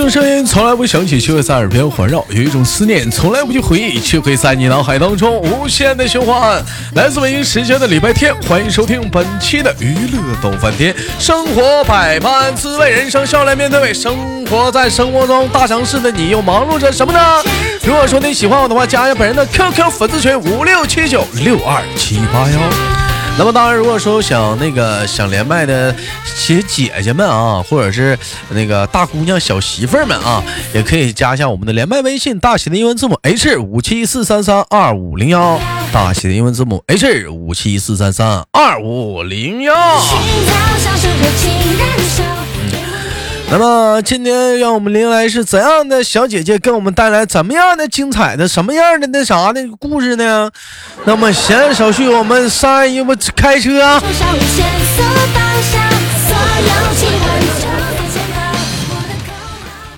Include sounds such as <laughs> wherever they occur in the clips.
有一种声音从来不响起，却会在耳边环绕；有一种思念从来不去回忆，却会在你脑海当中无限的循环。来自北京时间的礼拜天，欢迎收听本期的娱乐逗翻天。生活百般滋味，人生笑来面对。生活在生活中，大城市的你又忙碌着什么呢？如果说你喜欢我的话，加一下本人的 QQ 粉丝群五六七九六二七八幺。那么当然，如果说想那个想连麦的些姐姐们啊，或者是那个大姑娘、小媳妇们啊，也可以加一下我们的连麦微信，大写的英文字母 H 五七四三三二五零幺，大写的英文字母 H 五七四三三二五零幺。那么今天让我们迎来是怎样的小姐姐，给我们带来怎么样的精彩的什么样的那啥的故事呢？那么闲言少叙，我们三一不开车。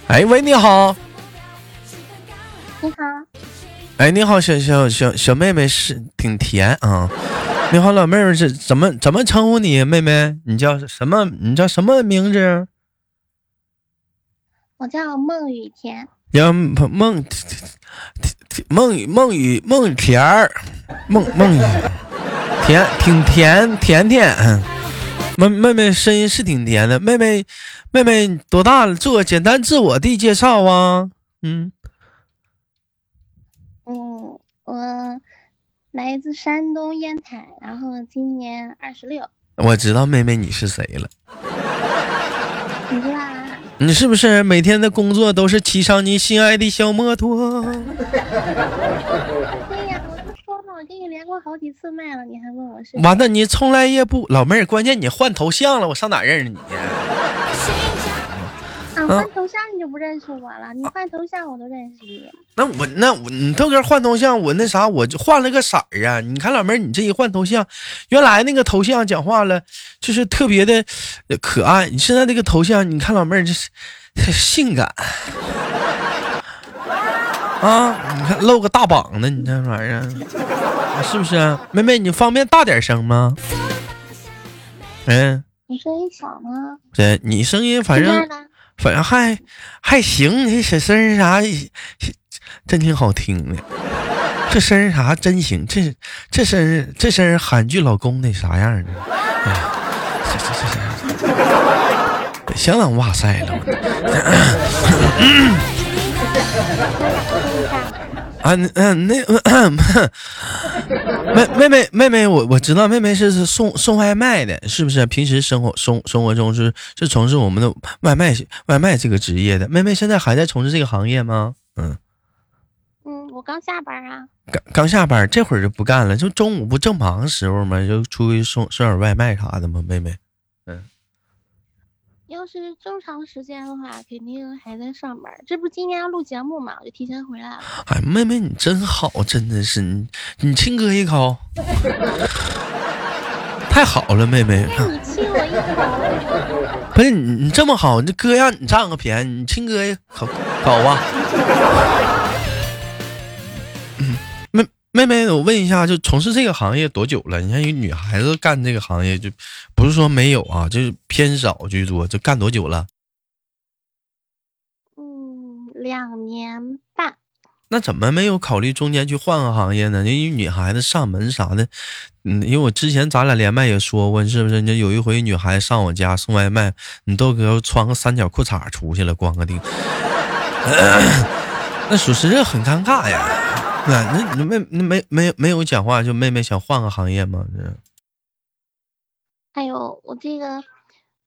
哎喂，你好。你好。哎，你好，小小小小妹妹是挺甜啊。你好，老妹妹是怎么怎么称呼你？妹妹，你叫什么？你叫什么名字？我叫孟雨甜，叫孟孟 <laughs> 孟雨孟雨孟雨甜儿，孟孟雨甜挺甜甜甜，妹妹妹声音是挺甜的，妹妹妹妹多大了？做个简单自我的介绍啊，嗯嗯，我来自山东烟台，然后今年二十六。我知道妹妹你是谁了，你知道。你是不是每天的工作都是骑上你心爱的小摩托？对呀，我都说了，我跟你连过好几次麦了，你还问我是？完了，你从来也不老妹儿，关键你换头像了，我上哪认识你？换头像你就不认识我了，你换头像我都认识你。那我那我你豆哥换头像，我那啥我就换了个色儿啊！你看老妹儿，你这一换头像，原来那个头像讲话了就是特别的可爱，你现在这个头像，你看老妹儿这是性感啊！你看露个大膀子，你这玩意儿是不是？妹妹，你方便大点声吗？嗯，你声音小吗？对，你声音反正。反正还还行，你这小声啥真挺好听的，这声啥真行，这这声这声韩剧老公得啥样的？哎呀，这这这相当哇塞了。<coughs> 啊，嗯，那 <laughs> 妹妹妹妹妹，我我知道妹妹是送送外卖的，是不是？平时生活生生活中是是从事我们的外卖外卖这个职业的。妹妹现在还在从事这个行业吗？嗯嗯，我刚下班啊，刚刚下班，这会儿就不干了，就中午不正忙时候吗？就出去送送点外卖啥的吗？妹妹。要是正常时间的话，肯定还在上班。这不今天要录节目嘛，我就提前回来了。哎，妹妹你真好，真的是你，你亲哥一口，<laughs> 太好了，妹妹。你亲我一口。不是你，你这么好，这哥让你占个便宜，你亲哥一口，搞啊。妹妹，我问一下，就从事这个行业多久了？你看，一个女孩子干这个行业，就不是说没有啊，就是偏少居多。就干多久了？嗯，两年半。那怎么没有考虑中间去换个行业呢？因为女孩子上门啥的，嗯，因为我之前咱俩连麦也说过，是不是？你有一回女孩子上我家送外卖，你豆哥穿个三角裤衩出去了，光个腚，<coughs> 那属实是很尴尬呀。那那你没那没没没有讲话，就妹妹想换个行业吗？这。哎呦，我这个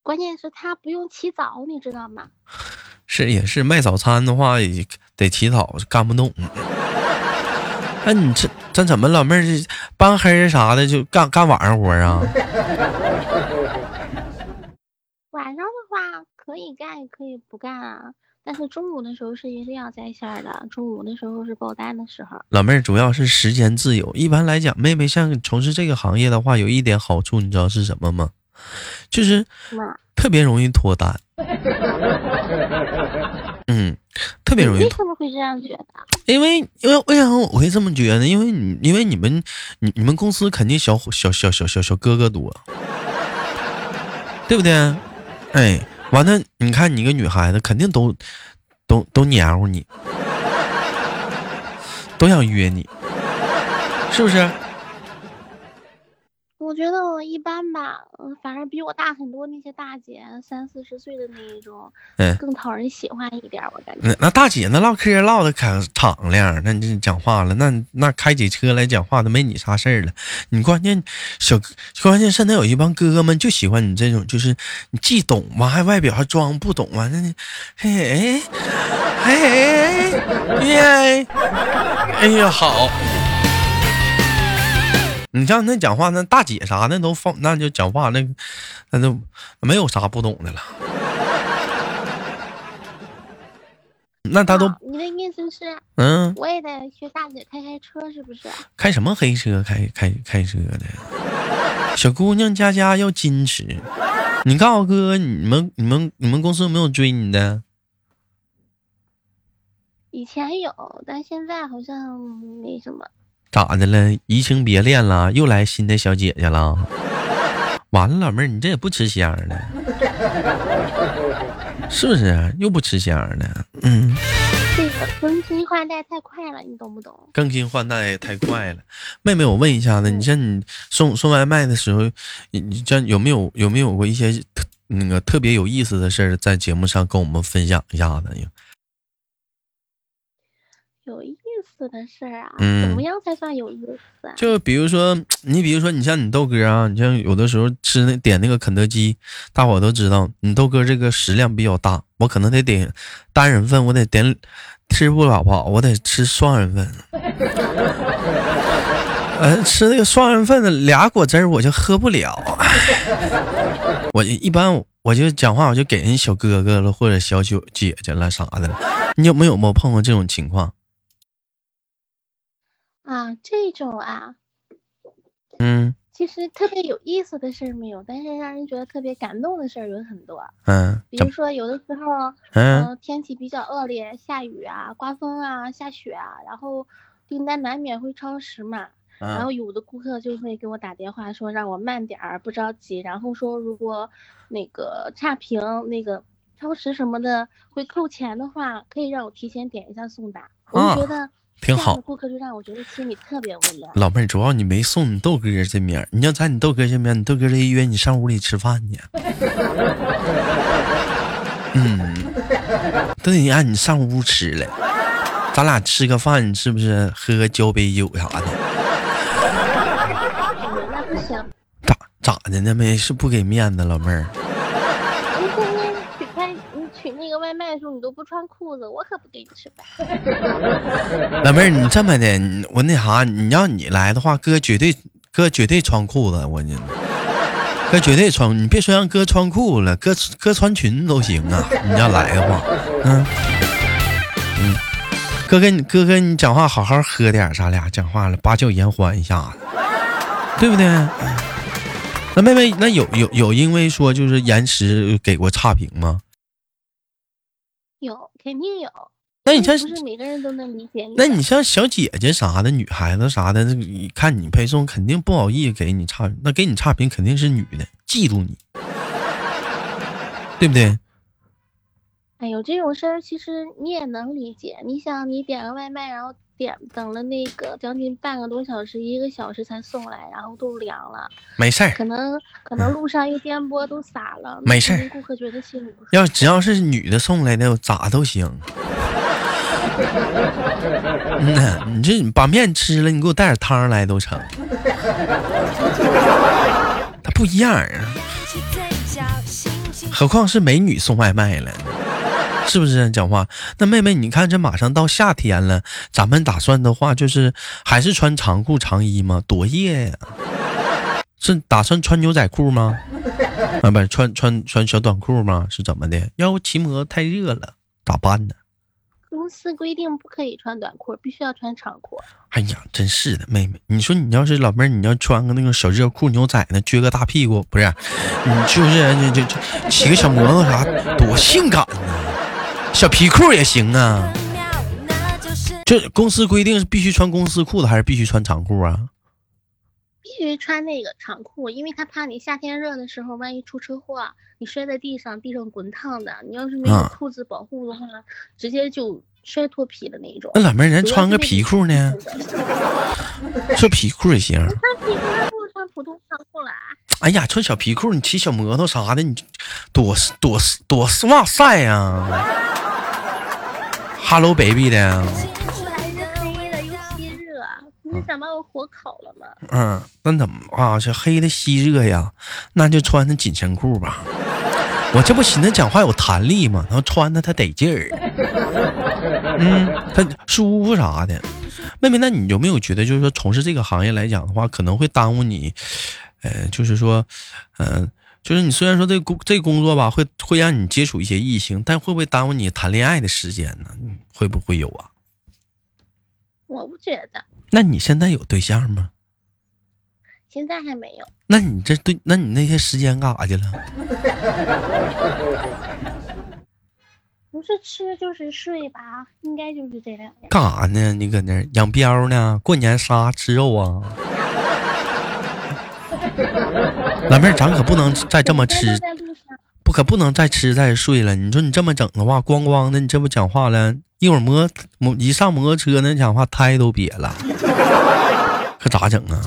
关键是他不用起早，你知道吗？是也是卖早餐的话，也得起早，干不动。<laughs> 那你这这怎么老妹儿这帮黑啥的就干干晚上活啊？<laughs> 晚上的话可以干也可以不干啊。但是中午的时候是一定要在线的，中午的时候是爆单的时候。老妹儿主要是时间自由。一般来讲，妹妹像从事这个行业的话，有一点好处，你知道是什么吗？就是特别容易脱单。嗯，特别容易。为什么会这样觉得？因为因为为什么我会这么觉得？因为你因为你们你你们公司肯定小小小小小小哥哥多，对不对？哎。完了，你看你个女孩子，肯定都都都黏糊你，都想约你，是不是？我觉得我一般吧，嗯，反正比我大很多那些大姐，三四十岁的那一种，嗯更讨人喜欢一点，我感觉。那那大姐那唠嗑唠的可敞亮，那你讲话了，那那开起车来讲话都没你啥事儿了。你关键小关键现在有一帮哥哥们就喜欢你这种，就是你既懂嘛还外表还装不懂嘛，那你嘿哎哎哎耶，哎呀好。你像那讲话那大姐啥的都放，那就讲话那那都没有啥不懂的了。那他都啊你的意思是，嗯，我也得学大姐开开车，是不是？开什么黑车？开开开车的，小姑娘家家要矜持。你告诉哥，你们你们你们公司有没有追你的？以前有，但现在好像没什么。咋的了？移情别恋了？又来新的小姐姐了？完了，老妹儿，你这也不吃香的，是不是？又不吃香的，嗯。这个更新换代太快了，你懂不懂？更新换代也太快了。妹妹，我问一下子，你像你送送外卖的时候，你你这有没有有没有过一些特那个特别有意思的事儿，在节目上跟我们分享一下子？有意思的事儿啊，嗯怎么样才算有意思啊？就比如说，你比如说，你像你豆哥啊，你像有的时候吃那点那个肯德基，大伙都知道，你豆哥这个食量比较大，我可能得点单人份，我得点吃不了饱，我得吃双人份。<laughs> 呃，吃那个双人份的俩果汁儿我就喝不了，<laughs> 我一般我就讲话我就给人小哥哥了或者小九姐姐了啥的。你有没有没有碰过这种情况？啊，这种啊，嗯其实特别有意思的事儿没有，但是让人觉得特别感动的事儿有很多。嗯，比如说，有的时候，嗯呃，天气比较恶劣，下雨啊、刮风啊、下雪啊，然后订单难免会超时嘛。然嗯后有的顾客就会给我打电话说让我慢点儿，不着急，然后说如果那个差评、那个超时什么的会扣钱的话，可以让我提前点一下送达。我啊就觉得挺好顾客就让我觉得心里特别温暖。老妹儿，主要你没送你豆哥这面儿，你要在你豆哥这面，你豆哥这一约你上屋里吃饭去。<laughs> 嗯，都得让你上屋吃了，咱俩吃个饭是不是？喝个交杯酒啥的，<laughs> 嗯那不行，咋咋的呢？没是不给面子，老妹儿。你天天取开你取那个外卖的时候，你都不穿裤子，我可不给你吃饭。<laughs> 老妹儿，你这么的，我那啥，你要你来的话，哥绝对哥绝对穿裤子，我你，哥绝对穿，你别说让哥穿裤子了，哥哥穿裙子都行啊。你要来的话，嗯嗯，哥跟你哥跟你讲话，好好喝点儿，咱俩讲话了，把酒言欢一下子，对不对？那妹妹，那有有有因为说就是延迟给过差评吗？有，肯定有。那你像不是每个人都能理解你。那你像小姐姐啥的，女孩子啥的，你看你配送，肯定不好意思给你差评。那给你差评肯定是女的，嫉妒你，<laughs> 对不对？哎呦，这种事儿其实你也能理解。你想，你点个外卖，然后点等了那个将近半个多小时、一个小时才送来，然后都凉了，没事儿，可能可能路上一颠簸都洒了，没事儿顾客觉得心里不。要只要是女的送来的，咋都行。嗯呐，你这你把面吃了，你给我带点汤来都成。它不一样啊，何况是美女送外卖了。是不是讲话？那妹妹，你看这马上到夏天了，咱们打算的话就是还是穿长裤长衣吗？多热呀！是打算穿牛仔裤吗？啊，不是穿穿穿小短裤吗？是怎么的？要不骑摩托太热了，咋办呢？公司规定不可以穿短裤，必须要穿长裤。哎呀，真是的，妹妹，你说你要是老妹儿，你要穿个那个小热裤牛仔呢，撅个大屁股，不是？你就是这这骑个小摩托啥，多性感呢！小皮裤也行啊。这公司规定是必须穿公司裤子，还是必须穿长裤啊？必须穿那个长裤，因为他怕你夏天热的时候，万一出车祸，你摔在地上，地上滚烫的，你要是没有裤子保护的话，直接就摔脱皮的那种。那老妹儿，人穿个皮裤呢？穿皮裤也行。穿皮裤不穿普通长裤了。哎呀，穿小皮裤，你骑小摩托啥的，你多多多哇塞呀！Hello baby 的。你想把我火烤了吗？嗯，那怎么啊？这黑的吸热呀，那就穿那紧身裤吧。我这不寻思讲话有弹力吗？然后穿的它得劲儿，<laughs> 嗯，它舒服啥的。妹妹，那你有没有觉得，就是说从事这个行业来讲的话，可能会耽误你？呃，就是说，嗯，就是你虽然说这工这工作吧，会会让你接触一些异性，但会不会耽误你谈恋爱的时间呢？会不会有啊？我不觉得。那你现在有对象吗？现在还没有。那你这对，那你那些时间干啥去了？<laughs> 不是吃就是睡吧，应该就是这两样。干啥呢？你搁那养膘呢？过年杀吃肉啊？<laughs> 老妹儿，咱可不能再这么吃。不可不能再吃再睡了。你说你这么整的话，咣咣的，你这不讲话了？一会儿摩摩一上摩托车，那讲话胎都瘪了，可咋整啊？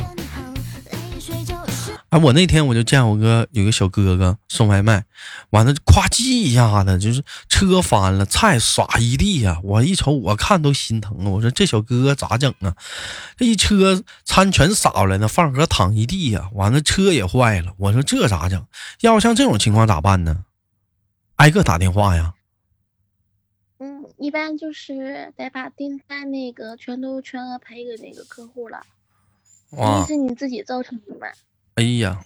哎，我那天我就见我哥有个小哥哥送外卖，完了咵叽一下子就是车翻了，菜撒一地呀！我一瞅，我看都心疼啊！我说这小哥哥咋整啊？这一车餐全洒出来了，饭盒躺一地呀！完了车也坏了，我说这咋整？要像这种情况咋办呢？挨个打电话呀？嗯，一般就是得把订单那个全都全额赔给那个客户了，因为是你自己造成的嘛。哎呀，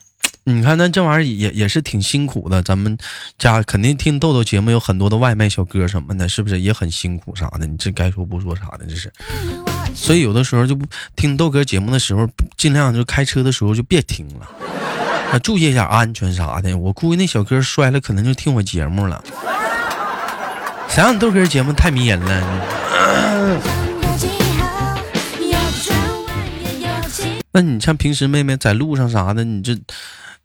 你看那这玩意儿也也是挺辛苦的。咱们家肯定听豆豆节目有很多的外卖小哥什么的，是不是也很辛苦啥的？你这该说不说啥的，这是。所以有的时候就不听豆哥节目的时候，尽量就开车的时候就别听了，啊，注意一下安全啥的。我估计那小哥摔了，可能就听我节目了。<laughs> 谁让豆哥节目太迷人了？那你像平时妹妹在路上啥的，你这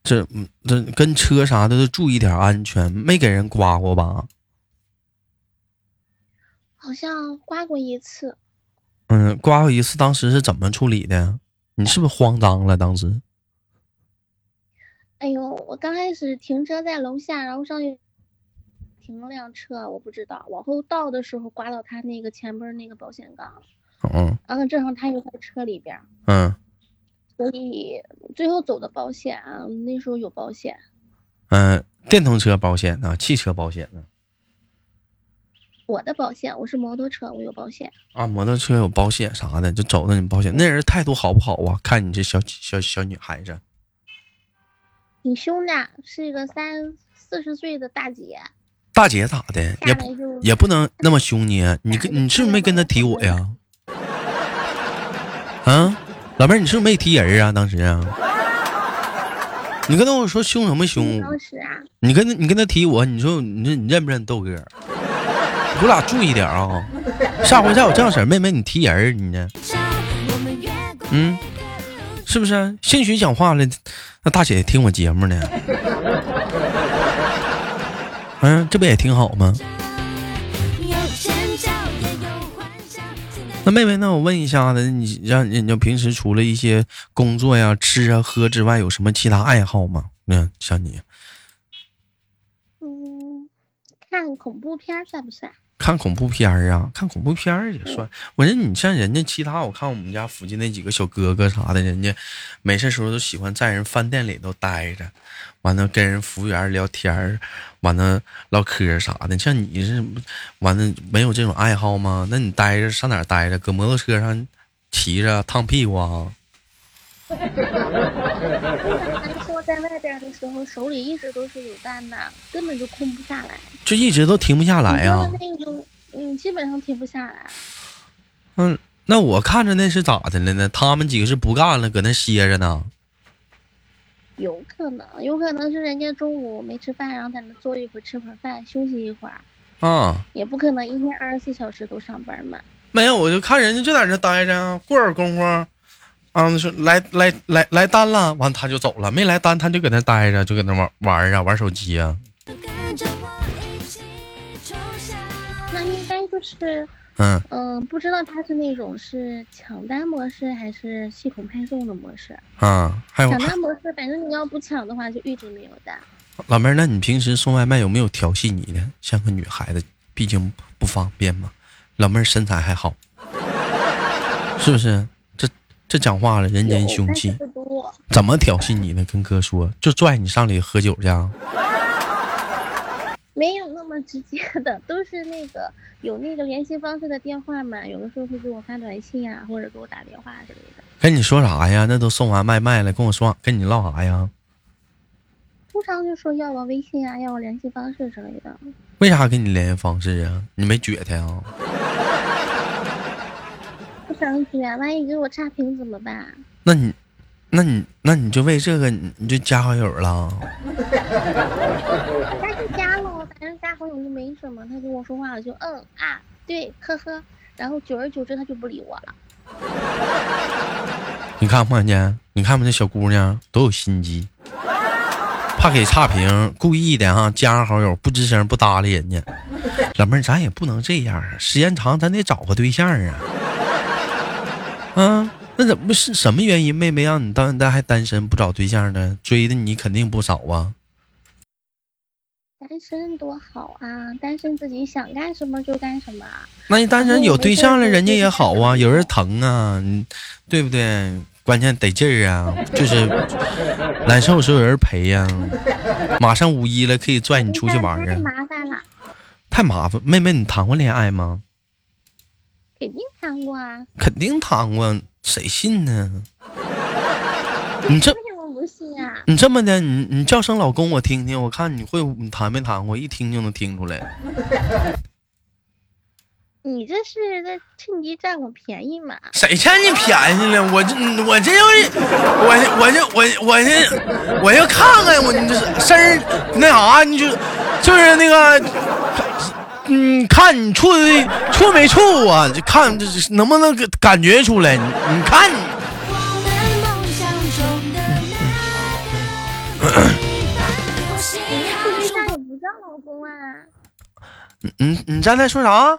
这这跟车啥的都注意点安全，没给人刮过吧？好像刮过一次。嗯，刮过一次，当时是怎么处理的？你是不是慌张了？当时？哎呦，我刚开始停车在楼下，然后上去停了辆车，我不知道，往后倒的时候刮到他那个前边那个保险杠。嗯。然后正好他又在车里边。嗯。所以最后走的保险啊，那时候有保险。嗯，电动车保险呢？汽车保险呢？我的保险，我是摩托车，我有保险。啊，摩托车有保险啥的，就走的你保险。那人态度好不好啊？看你这小小小女孩子，挺凶的，是一个三四十岁的大姐。大姐咋的？也也不能那么凶你。你跟你是不是没跟他提我呀？啊？老妹儿，你是不是没提人啊？当时啊，你跟他我说凶什么凶？当时啊，你跟他你跟他提我，你说你说你认不认豆哥？我俩注意点啊，<laughs> 下回再有这样式儿，妹妹你提人你呢？嗯，是不是？兴许讲话了，那大姐听我节目呢？<laughs> 嗯，这不也挺好吗？那妹妹，那我问一下子，你让你就平时除了一些工作呀、吃啊、喝之外，有什么其他爱好吗？那像你，嗯，看恐怖片算不算？看恐怖片儿啊，看恐怖片儿也算。我说你像人家其他，我看我们家附近那几个小哥哥啥的，人家没事时候都喜欢在人饭店里头待着。完了跟人服务员聊天儿完了唠嗑啥的。像你是完了没有这种爱好吗？那你待着上哪待着？搁摩托车上骑着烫屁股啊？<laughs> 说在外边的时候手里一直都是有蛋的，根本就空不下来，就一直都停不下来呀。嗯，基本上停不下来。嗯，那我看着那是咋的了呢？他们几个是不干了，搁那歇着呢。有可能，有可能是人家中午没吃饭，然后在那坐一会儿，吃会儿饭，休息一会儿。啊，也不可能一天二十四小时都上班嘛。没有，我就看人家就在那待着，过会儿功夫，啊，说来来来来单了，完他就走了，没来单他就搁那待着，就搁那玩玩啊，玩手机啊。那应该就是，嗯，嗯、不知道他是那种是抢单模式还是系统派送的模式。啊，还有抢单模式，反正你要不抢的话，就一直没有单。老妹儿，那你平时送外卖有没有调戏你的？像个女孩子，毕竟不方便嘛。老妹儿身材还好，是不是？这这讲话了，人间凶器。怎么挑衅你呢？跟哥说，就拽你上里喝酒去啊？没有那么直接的，都是那个有那个联系方式的电话嘛，有的时候会给我发短信啊，或者给我打电话之类的。跟你说啥呀？那都送完外卖了，跟我说跟你唠啥呀？通常就说要我微信啊，要我联系方式之类的。为啥给你联系方式啊？你没撅他呀？不想卷，万一给我差评怎么办？那你，那你，那你就为这个你你就加好友了？<laughs> 加就加了，反正加好友就没什么。他跟我说话，我就嗯啊对，呵呵。然后久而久之，他就不理我了。<laughs> 你看没看见？你看不这小姑娘多有心机，怕给差评，故意的哈，加上好友不吱声不搭理人家。老妹儿，咱也不能这样啊，时间长咱得找个对象啊。啊，那怎么是什么原因？妹妹让你到现在还单身不找对象呢？追的你肯定不少啊。单身多好啊！单身自己想干什么就干什么啊。那你单身有对象了，人家也好啊，有人疼啊，你对不对？关键得劲儿啊，就是难受时候有人陪呀、马上五一了，可以拽你出去玩啊太啊。麻烦了，太麻烦，妹妹，你谈过恋爱吗？肯定谈过啊。肯定谈过，谁信呢？你这为什么不信啊？你这么的，你你叫声老公，我听听，我看你会你谈没谈过，一听就能听出来。你这是在趁机占我便宜嘛？谁占你便宜了？我这我这要是我我这我我这我要看看我你这声儿那啥，你就就是那个，嗯，看你处的处没处啊？就看这这能不能感觉出来？你你看你。你处对象也不叫老公啊？你你刚才说啥？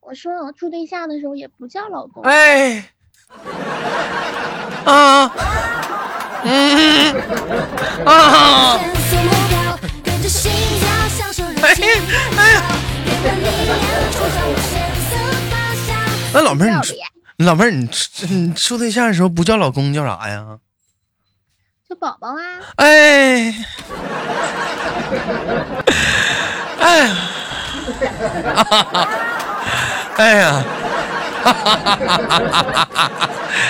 我说我处对象的时候也不叫老公。哎，啊，嗯啊，哎 <laughs> 哎呀，那老妹儿你老妹儿你处你处对象的时候不叫老公叫啥呀？叫宝宝啊！哎，哎呀，哎呀，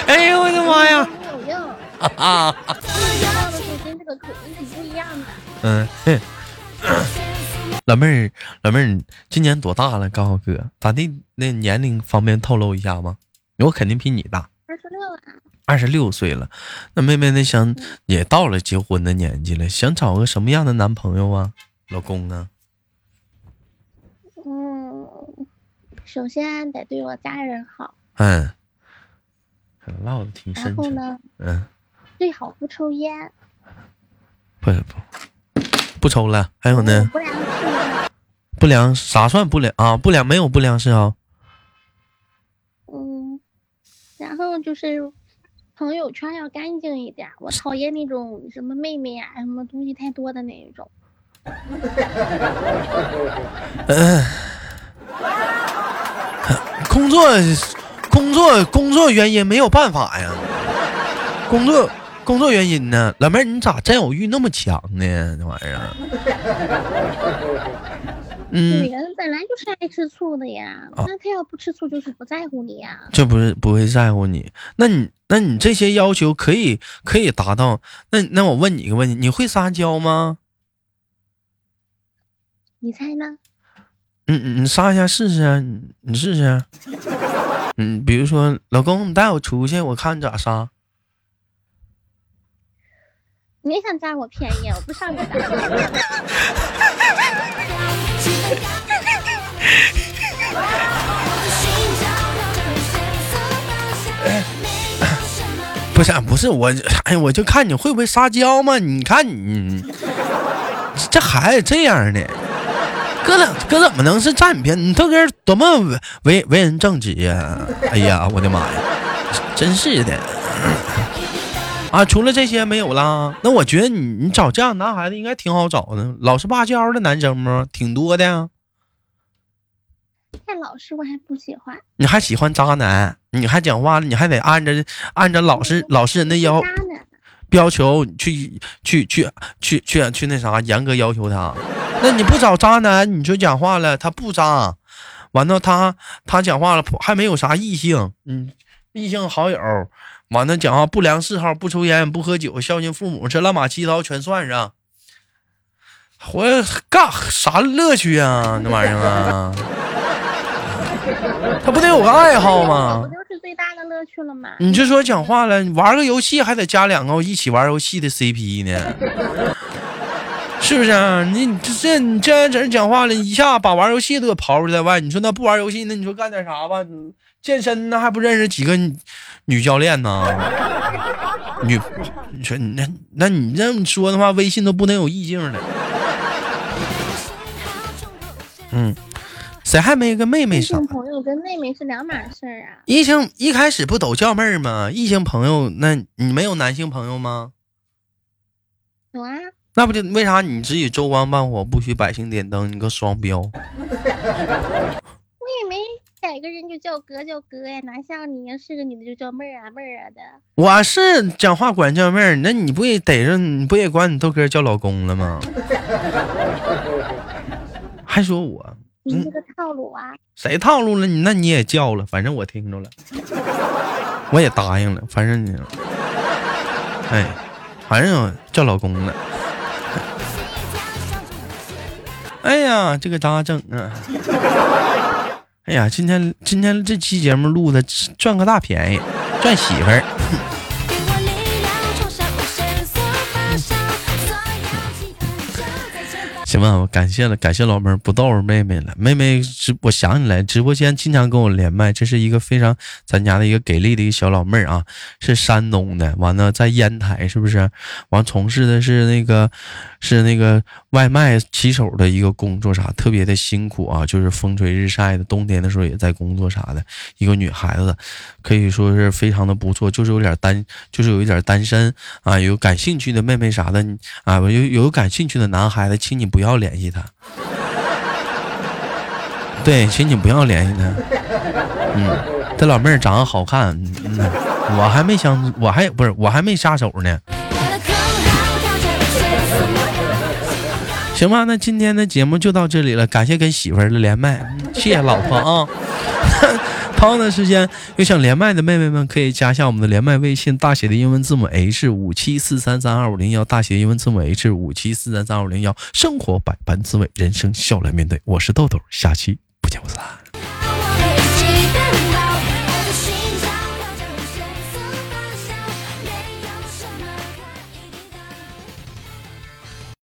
哎呦我的妈呀！没有用，啊，知道的时候跟这个口音是不一样的。嗯，嘿老妹儿，老妹儿，你今年多大了？刚好哥，咋地？那年龄方便透露一下吗？我肯定比你大，二十六啊，二十六岁了。那妹妹，那想也到了结婚的年纪了，想找个什么样的男朋友啊？老公啊？嗯，首先得对我家人好，嗯，唠的挺深沉。然后呢，嗯，最好不抽烟，不不不抽了。还有呢？不良啥算不良啊？不良没有不良嗜好。嗯，然后就是朋友圈要干净一点，我讨厌那种什么妹妹啊，什么东西太多的那一种。嗯，工作工作工作原因没有办法呀。工作工作原因呢？老妹儿，你咋占有欲那么强呢？这玩意儿。嗯，女人本来就是爱吃醋的呀，啊那她要不吃醋就是不在乎你呀。这不是不会在乎你，那你那你这些要求可以可以达到。那那我问你一个问题，你会撒娇吗？你猜呢？嗯嗯，你撒一下试试啊，你你试试啊。嗯，比如说，老公，你带我出去，我看你咋撒。你也想占我便宜，我不上你当。不是不是我，哎，我就看你会不会撒娇嘛？你看你这孩子这样的，哥怎哥怎么能是占你便宜？你豆哥多么为为为人正直呀！哎呀，我的妈呀，真是的。啊，除了这些没有啦。那我觉得你你找这样男孩子应该挺好找的，老实巴交的男生吗？挺多的。太老实我还不喜欢。你还喜欢渣男？你还讲话了？你还得按着按着老实老实人的要要求去去去去去去那啥严格要求他。那你不找渣男，你就讲话了，他不渣，完了他他讲话了还没有啥异性，嗯，异性好友，完了讲话不良嗜好，不抽烟不喝酒，孝敬父母，这乱码七糟全算上，活干啥乐趣啊？那玩意儿啊？他不得有个爱好吗？不就是最大的乐趣了吗？你就说讲话了，玩个游戏还得加两个一起玩游戏的 CP 呢，是不是？你这这你这样整讲话了，一下把玩游戏都给刨出在外。你说那不玩游戏，那你说干点啥吧？健身那还不认识几个女教练呢？<laughs> 女，你说你那那你这么说的话，微信都不能有意境了。嗯。谁还没个妹妹少？异性朋友跟妹妹是两码事儿啊。异性一开始不都叫妹儿吗？异性朋友，那你没有男性朋友吗？有啊。那不就为啥你只许州官放火，不许百姓点灯？你个双标！<laughs> 我也没逮个人就叫哥叫哥呀，哪像你呀？是个女的就叫妹儿啊妹儿啊的。我是讲话管叫妹儿，那你不也逮着你不也管你豆哥叫老公了吗？<laughs> 还说我。你这个套路啊！谁套路了你？那你也叫了，反正我听着了，我也答应了，反正你，哎，反正叫老公了。哎呀，这个咋整啊？哎呀，今天今天这期节目录的赚个大便宜，赚媳妇儿。行吧，我感谢了，感谢老妹儿不逗着妹妹了。妹妹直，我想起来直播间经常跟我连麦，这是一个非常咱家的一个给力的一个小老妹儿啊，是山东的，完了在烟台是不是？完从事的是那个是那个外卖骑手的一个工作啥，特别的辛苦啊，就是风吹日晒的，冬天的时候也在工作啥的。一个女孩子，可以说是非常的不错，就是有点单，就是有一点单身啊。有感兴趣的妹妹啥的啊，有有感兴趣的男孩子，请你不要。联系他，<laughs> 对，请你不要联系他。嗯，这老妹儿长得好看，嗯，我还没相，我还不是，我还没下手呢。行吧，那今天的节目就到这里了，感谢跟媳妇儿的连麦，谢谢老婆啊。<laughs> 同样的时间，有想连麦的妹妹们可以加一下我们的连麦微信，大写的英文字母 H 五七四三三二五零幺，大写英文字母 H 五七四三三二五零幺。生活百般滋味，人生笑来面对。我是豆豆，下期不见不散。